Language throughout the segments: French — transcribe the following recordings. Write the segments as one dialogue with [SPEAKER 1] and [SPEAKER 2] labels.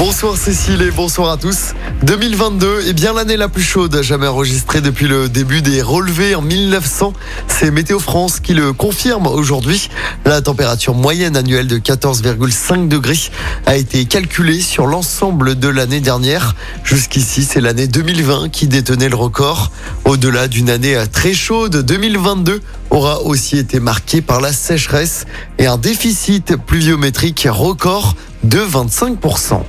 [SPEAKER 1] Bonsoir Cécile et bonsoir à tous. 2022 est bien l'année la plus chaude jamais enregistrée depuis le début des relevés en 1900. C'est Météo France qui le confirme aujourd'hui. La température moyenne annuelle de 14,5 degrés a été calculée sur l'ensemble de l'année dernière. Jusqu'ici, c'est l'année 2020 qui détenait le record. Au-delà d'une année très chaude, 2022 aura aussi été marquée par la sécheresse et un déficit pluviométrique record de 25%.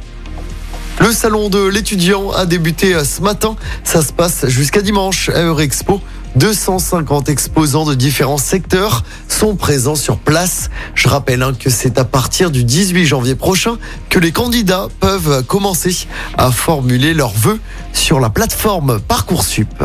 [SPEAKER 1] Le salon de l'étudiant a débuté ce matin. Ça se passe jusqu'à dimanche à Eurexpo. 250 exposants de différents secteurs sont présents sur place. Je rappelle hein, que c'est à partir du 18 janvier prochain que les candidats peuvent commencer à formuler leurs vœux sur la plateforme Parcoursup.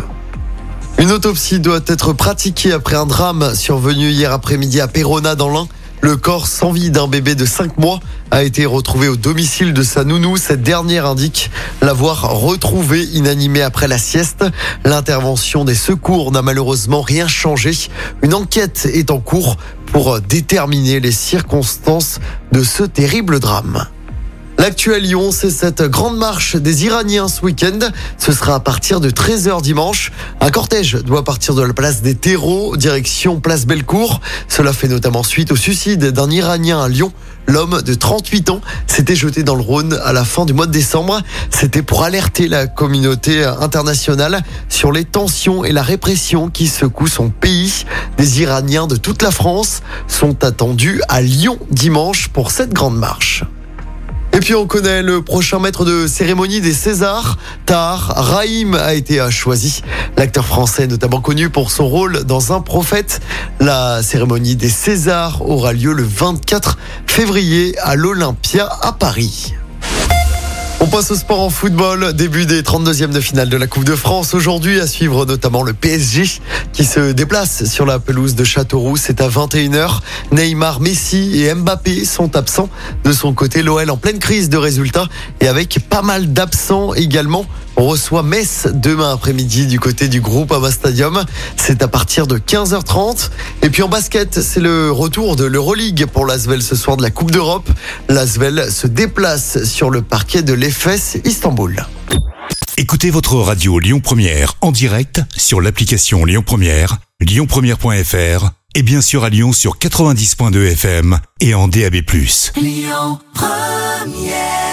[SPEAKER 1] Une autopsie doit être pratiquée après un drame survenu hier après-midi à Perona dans l'Ain. Le corps sans vie d'un bébé de 5 mois a été retrouvé au domicile de sa nounou. Cette dernière indique l'avoir retrouvé inanimé après la sieste. L'intervention des secours n'a malheureusement rien changé. Une enquête est en cours pour déterminer les circonstances de ce terrible drame. L'actuel Lyon, c'est cette grande marche des Iraniens ce week-end. Ce sera à partir de 13h dimanche. Un cortège doit partir de la place des terreaux, direction place Bellecour. Cela fait notamment suite au suicide d'un Iranien à Lyon. L'homme de 38 ans s'était jeté dans le Rhône à la fin du mois de décembre. C'était pour alerter la communauté internationale sur les tensions et la répression qui secouent son pays. Des Iraniens de toute la France sont attendus à Lyon dimanche pour cette grande marche. Puis on connaît le prochain maître de cérémonie des Césars. Tahar Rahim a été choisi. L'acteur français notamment connu pour son rôle dans Un prophète. La cérémonie des Césars aura lieu le 24 février à l'Olympia à Paris. Passe au sport en football. Début des 32e de finale de la Coupe de France. Aujourd'hui, à suivre notamment le PSG qui se déplace sur la pelouse de Châteauroux. C'est à 21h. Neymar, Messi et Mbappé sont absents. De son côté, l'OL en pleine crise de résultats et avec pas mal d'absents également. On reçoit Metz demain après-midi du côté du groupe Ava Stadium. C'est à partir de 15h30. Et puis en basket, c'est le retour de l'Euroleague pour l'Asvel ce soir de la Coupe d'Europe. L'Asvel se déplace sur le parquet de l'EFS Istanbul.
[SPEAKER 2] Écoutez votre radio Lyon Première en direct sur l'application Lyon Première, lyonpremière.fr et bien sûr à Lyon sur 90.2 FM et en DAB+. Lyon Première